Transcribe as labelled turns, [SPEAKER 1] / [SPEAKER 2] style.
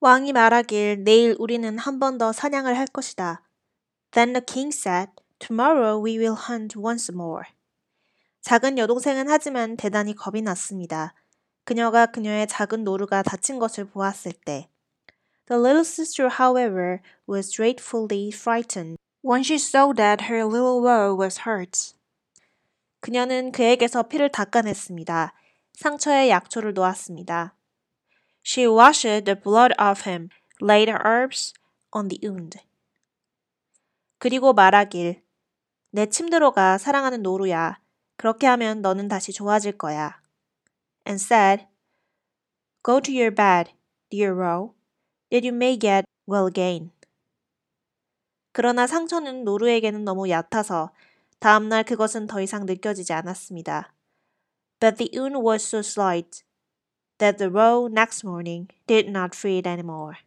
[SPEAKER 1] 왕이 말하길 내일 우리는 한 번 더 사냥을 할 것이다. Then the king said, Tomorrow we will hunt once more. 작은 여동생은 하지만 대단히 겁이 났습니다. 그녀가 그녀의 작은 노루가 다친 것을 보았을 때. The little sister, however, was dreadfully frightened when she saw that her little roe was hurt. 그녀는 그에게서 피를 닦아냈습니다. 상처에 약초를 놓았습니다. She washed the blood off him, laid herbs on the wound. 그리고 말하길, 내 침대로 가 사랑하는 노루야. 그렇게 하면 너는 다시 좋아질 거야. And said, Go to your bed, dear Roe, that you may get well again. 그러나 상처는 노루에게는 너무 얕아서 다음날 그것은 더 이상 느껴지지 않았습니다. But the wound was so slight that the roe next morning did not feel it anymore.